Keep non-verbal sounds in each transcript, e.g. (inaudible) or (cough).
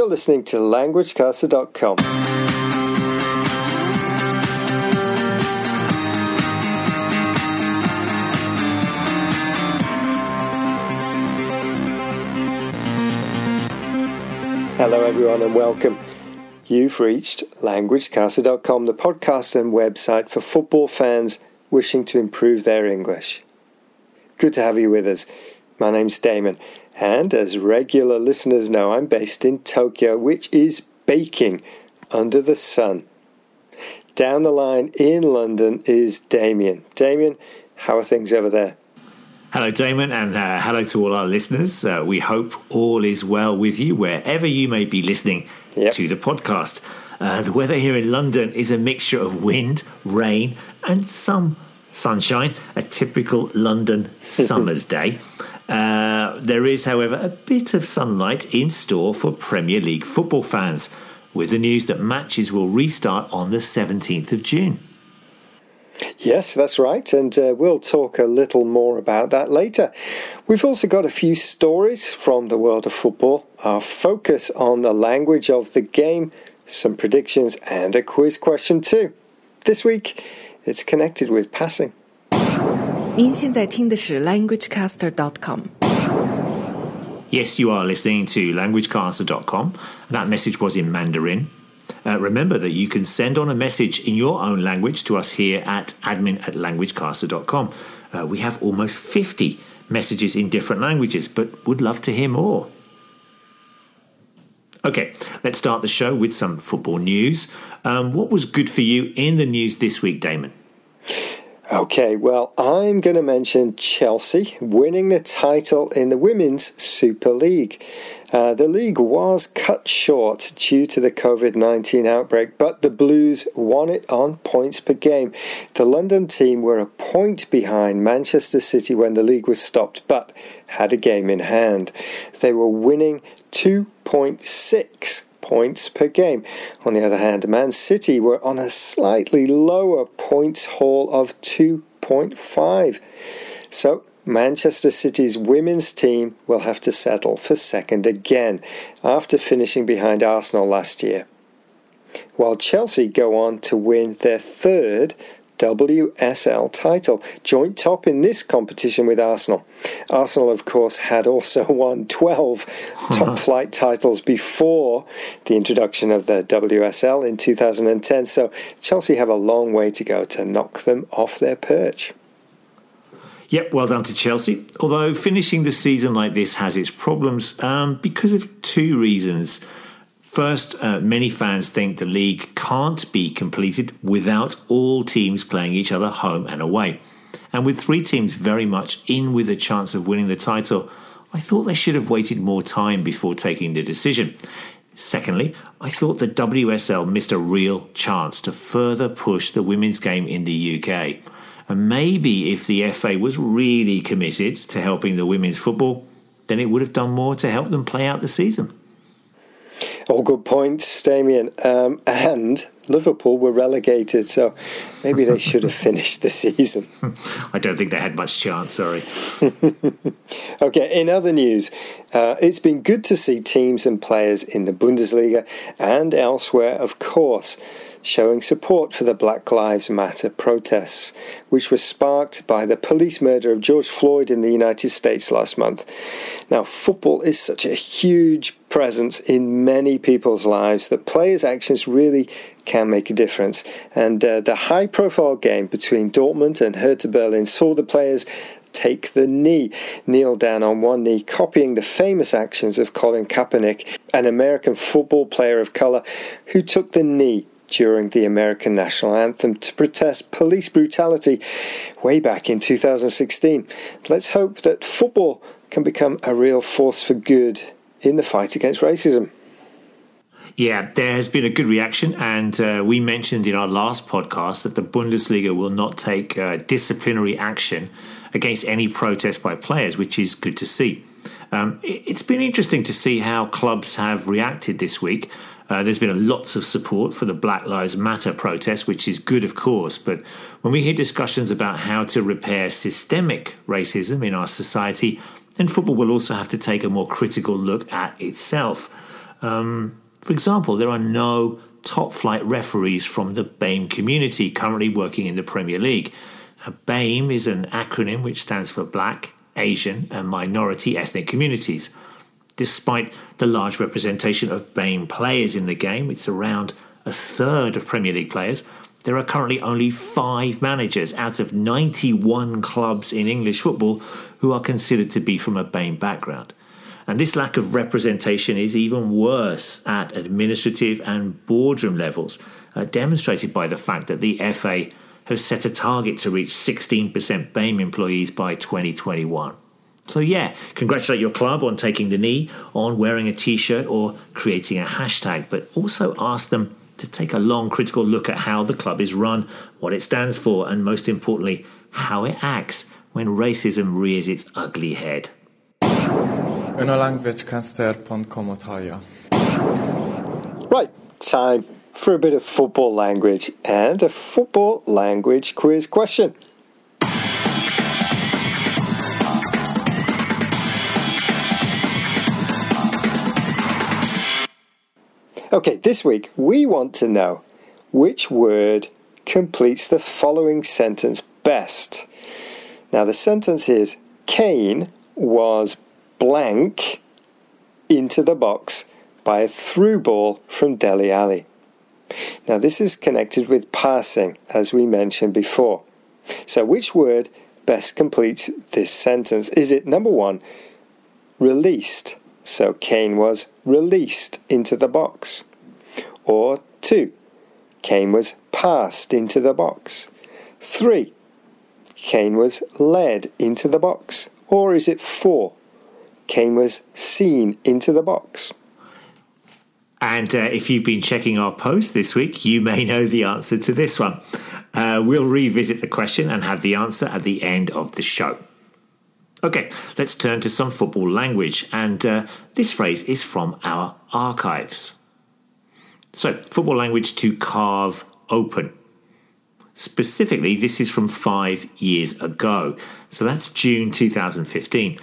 You're listening to LanguageCaster.com. Hello, everyone, and welcome. You've reached LanguageCaster.com, the podcast and website for football fans wishing to improve their English. Good to have you with us. My name's Damon, and as regular listeners know, I'm based in Tokyo, which is baking under the sun. Down the line in London is Damien. Damien, how are things over there? Hello, Damon, and uh, hello to all our listeners. Uh, we hope all is well with you wherever you may be listening yep. to the podcast. Uh, the weather here in London is a mixture of wind, rain, and some sunshine, a typical London (laughs) summer's day. Uh, there is, however, a bit of sunlight in store for Premier League football fans, with the news that matches will restart on the 17th of June. Yes, that's right, and uh, we'll talk a little more about that later. We've also got a few stories from the world of football, our focus on the language of the game, some predictions, and a quiz question too. This week, it's connected with passing. 您现在听的是 LanguageCaster.com。Yes, you are listening to LanguageCaster.com. That message was in Mandarin. Uh, remember that you can send on a message in your own language to us here at admin at languagecaster.com. Uh, we have almost 50 messages in different languages, but would love to hear more. Okay, let's start the show with some football news. Um, what was good for you in the news this week, Damon? Okay, well, I'm going to mention Chelsea winning the title in the Women's Super League. Uh, the league was cut short due to the COVID 19 outbreak, but the Blues won it on points per game. The London team were a point behind Manchester City when the league was stopped, but had a game in hand. They were winning 2.6 points per game. On the other hand, Man City were on a slightly lower points haul of 2.5. So Manchester City's women's team will have to settle for second again after finishing behind Arsenal last year. While Chelsea go on to win their third WSL title, joint top in this competition with Arsenal. Arsenal, of course, had also (laughs) won 12 (laughs) top flight titles before the introduction of the WSL in 2010, so Chelsea have a long way to go to knock them off their perch. Yep, well done to Chelsea. Although finishing the season like this has its problems um, because of two reasons. First, uh, many fans think the league can't be completed without all teams playing each other home and away. And with three teams very much in with a chance of winning the title, I thought they should have waited more time before taking the decision. Secondly, I thought the WSL missed a real chance to further push the women's game in the UK. And maybe if the FA was really committed to helping the women's football, then it would have done more to help them play out the season. All good points, Damien. Um, and Liverpool were relegated, so maybe they should have finished the season. (laughs) I don't think they had much chance, sorry. (laughs) okay, in other news, uh, it's been good to see teams and players in the Bundesliga and elsewhere, of course showing support for the Black Lives Matter protests, which were sparked by the police murder of George Floyd in the United States last month. Now, football is such a huge presence in many people's lives that players' actions really can make a difference. And uh, the high profile game between Dortmund and Hertha Berlin saw the players take the knee, kneel down on one knee, copying the famous actions of Colin Kaepernick, an American football player of colour who took the knee during the American national anthem to protest police brutality way back in 2016. Let's hope that football can become a real force for good in the fight against racism. Yeah, there has been a good reaction, and uh, we mentioned in our last podcast that the Bundesliga will not take uh, disciplinary action against any protest by players, which is good to see. Um, it's been interesting to see how clubs have reacted this week. Uh, there's been lots of support for the Black Lives Matter protest, which is good, of course. But when we hear discussions about how to repair systemic racism in our society, then football will also have to take a more critical look at itself. Um, for example, there are no top flight referees from the BAME community currently working in the Premier League. Now, BAME is an acronym which stands for Black, Asian, and Minority Ethnic Communities. Despite the large representation of BAME players in the game, it's around a third of Premier League players. There are currently only five managers out of 91 clubs in English football who are considered to be from a BAME background. And this lack of representation is even worse at administrative and boardroom levels, uh, demonstrated by the fact that the FA has set a target to reach 16% BAME employees by 2021. So, yeah, congratulate your club on taking the knee, on wearing a t shirt, or creating a hashtag, but also ask them to take a long critical look at how the club is run, what it stands for, and most importantly, how it acts when racism rears its ugly head. Right, time for a bit of football language and a football language quiz question. Okay, this week we want to know which word completes the following sentence best. Now, the sentence is Kane was blank into the box by a through ball from Dele Alli. Now, this is connected with passing, as we mentioned before. So, which word best completes this sentence? Is it number one, released? So, Kane was released into the box. Or two, Kane was passed into the box. Three, Kane was led into the box. Or is it four, Kane was seen into the box. And uh, if you've been checking our post this week, you may know the answer to this one. Uh, we'll revisit the question and have the answer at the end of the show. Okay, let's turn to some football language. And uh, this phrase is from our archives. So, football language to carve open. Specifically, this is from five years ago. So that's June 2015.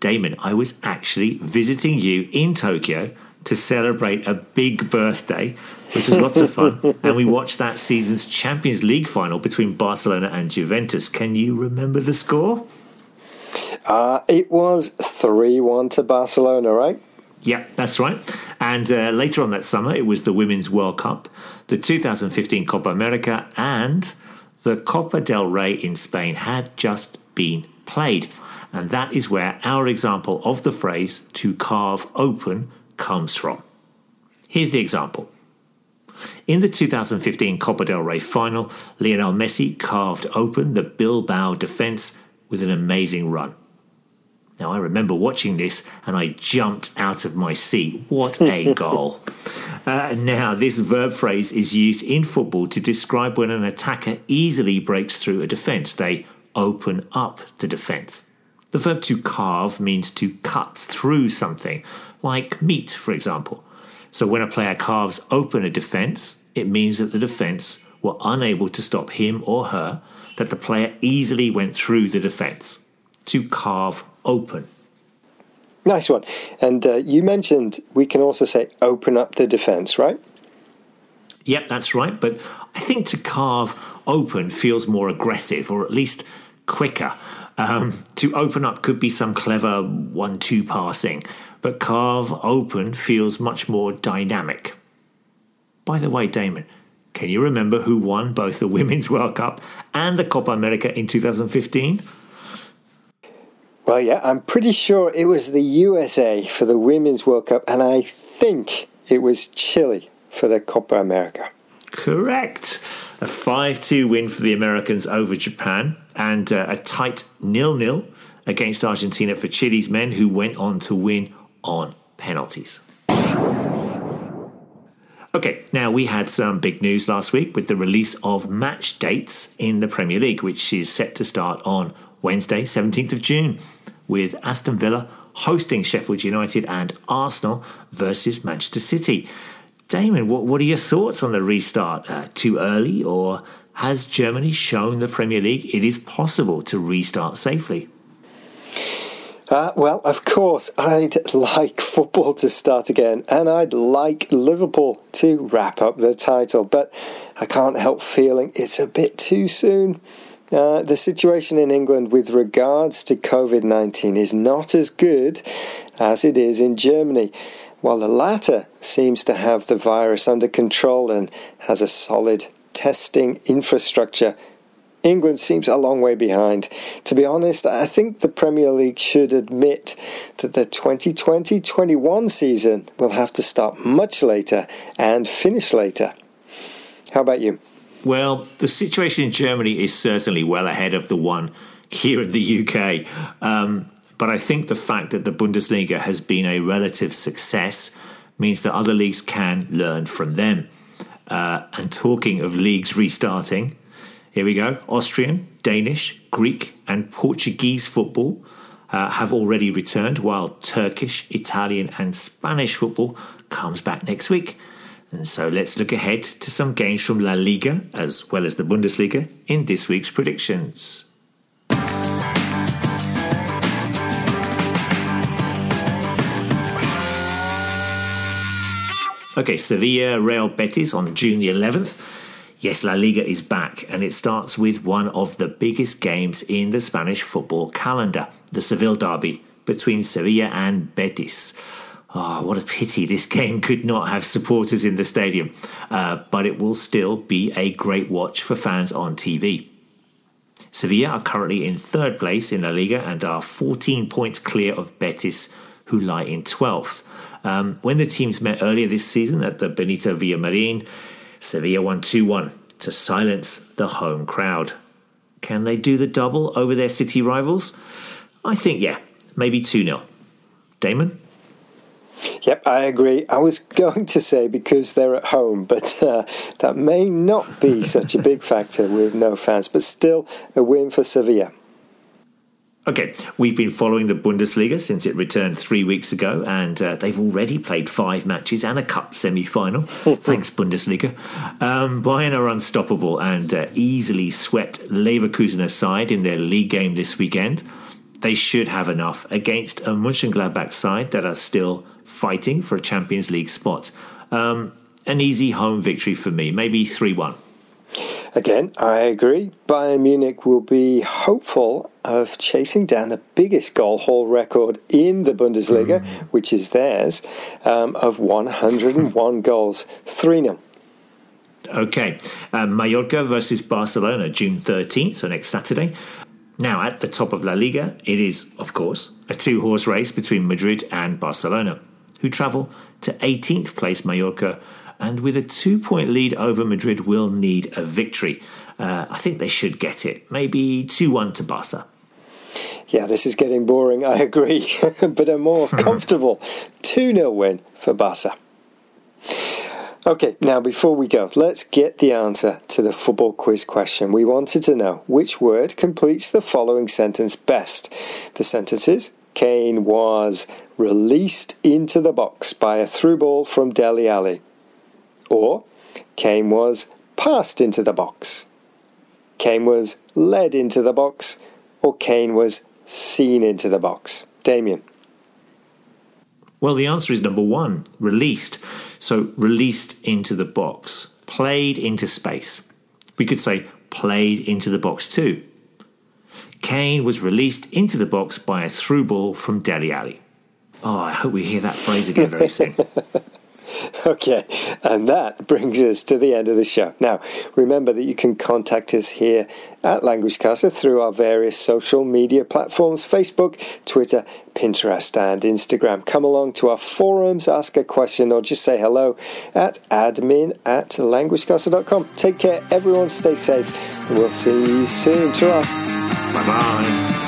Damon, I was actually visiting you in Tokyo to celebrate a big birthday, which was lots of fun. (laughs) and we watched that season's Champions League final between Barcelona and Juventus. Can you remember the score? Uh, it was 3 1 to Barcelona, right? Yeah, that's right. And uh, later on that summer, it was the Women's World Cup, the 2015 Copa America, and the Copa del Rey in Spain had just been played. And that is where our example of the phrase to carve open comes from. Here's the example. In the 2015 Copa del Rey final, Lionel Messi carved open the Bilbao defence with an amazing run. Now, I remember watching this and I jumped out of my seat. What a (laughs) goal! Uh, now, this verb phrase is used in football to describe when an attacker easily breaks through a defence. They open up the defence. The verb to carve means to cut through something, like meat, for example. So when a player carves open a defence, it means that the defence were unable to stop him or her, that the player easily went through the defence. To carve open. Nice one. And uh, you mentioned we can also say open up the defence, right? Yep, that's right. But I think to carve open feels more aggressive or at least quicker. Um, to open up could be some clever one two passing, but carve open feels much more dynamic. By the way, Damon, can you remember who won both the Women's World Cup and the Copa America in 2015? Well, yeah, I'm pretty sure it was the USA for the Women's World Cup, and I think it was Chile for the Copa America. Correct. A 5 2 win for the Americans over Japan and uh, a tight nil nil against Argentina for Chile's men, who went on to win on penalties. Okay, now we had some big news last week with the release of match dates in the Premier League, which is set to start on Wednesday, 17th of June, with Aston Villa hosting Sheffield United and Arsenal versus Manchester City. Damon, what, what are your thoughts on the restart? Uh, too early, or has Germany shown the Premier League it is possible to restart safely? Uh, well, of course, I'd (laughs) like football to start again, and I'd like Liverpool to wrap up the title, but I can't help feeling it's a bit too soon. Uh, the situation in England with regards to COVID 19 is not as good as it is in Germany, while the latter seems to have the virus under control and has a solid testing infrastructure. England seems a long way behind. To be honest, I think the Premier League should admit that the 2020 21 season will have to start much later and finish later. How about you? Well, the situation in Germany is certainly well ahead of the one here in the UK. Um, but I think the fact that the Bundesliga has been a relative success means that other leagues can learn from them. Uh, and talking of leagues restarting, here we go Austrian, Danish, Greek, and Portuguese football uh, have already returned, while Turkish, Italian, and Spanish football comes back next week. And so let's look ahead to some games from La Liga as well as the Bundesliga in this week's predictions. Okay, Sevilla Real Betis on June the 11th. Yes, La Liga is back, and it starts with one of the biggest games in the Spanish football calendar the Seville Derby between Sevilla and Betis. Oh, what a pity this game could not have supporters in the stadium, uh, but it will still be a great watch for fans on TV. Sevilla are currently in third place in La Liga and are 14 points clear of Betis, who lie in 12th. Um, when the teams met earlier this season at the Benito Villamarin, Sevilla won 2 1 to silence the home crowd. Can they do the double over their city rivals? I think, yeah, maybe 2 0. Damon? Yep, I agree. I was (laughs) going to say because they're at home, but uh, that may not be such a big (laughs) factor with no fans, but still a win for Sevilla. Okay, we've been following the Bundesliga since it returned three weeks ago, and uh, they've already played five matches and a cup semi final. (laughs) Thanks, Bundesliga. Um, Bayern are unstoppable and uh, easily swept Leverkusen aside in their league game this weekend. They should have enough against a Mönchengladbach side that are still fighting for a Champions League spot. Um, an easy home victory for me, maybe 3 1. Again, I agree. Bayern Munich will be hopeful of chasing down the biggest goal haul record in the Bundesliga, mm. which is theirs, um, of 101 (laughs) goals. 3 0. Okay. Um, Mallorca versus Barcelona, June 13th, so next Saturday. Now, at the top of La Liga, it is, of course, a two horse race between Madrid and Barcelona who travel to 18th place Mallorca and with a two point lead over Madrid will need a victory. Uh, I think they should get it. Maybe 2 1 to Barca. Yeah, this is getting boring, I agree, (laughs) but a more (laughs) comfortable 2 0 win for Barca. Okay, now before we go, let's get the answer to the football quiz question. We wanted to know which word completes the following sentence best. The sentence is Kane was released into the box by a through ball from Dele Alli. Or Kane was passed into the box. Kane was led into the box. Or Kane was seen into the box. Damien. Well, the answer is number one released. So, released into the box, played into space. We could say played into the box too. Kane was released into the box by a through ball from Dele Alli. Oh, I hope we hear that phrase again very soon. (laughs) (laughs) okay, and that brings us to the end of the show. Now, remember that you can contact us here at LanguageCaster through our various social media platforms Facebook, Twitter, Pinterest, and Instagram. Come along to our forums, ask a question, or just say hello at admin at languagecaster.com. Take care, everyone, stay safe, and we'll see you soon. Ta Bye bye.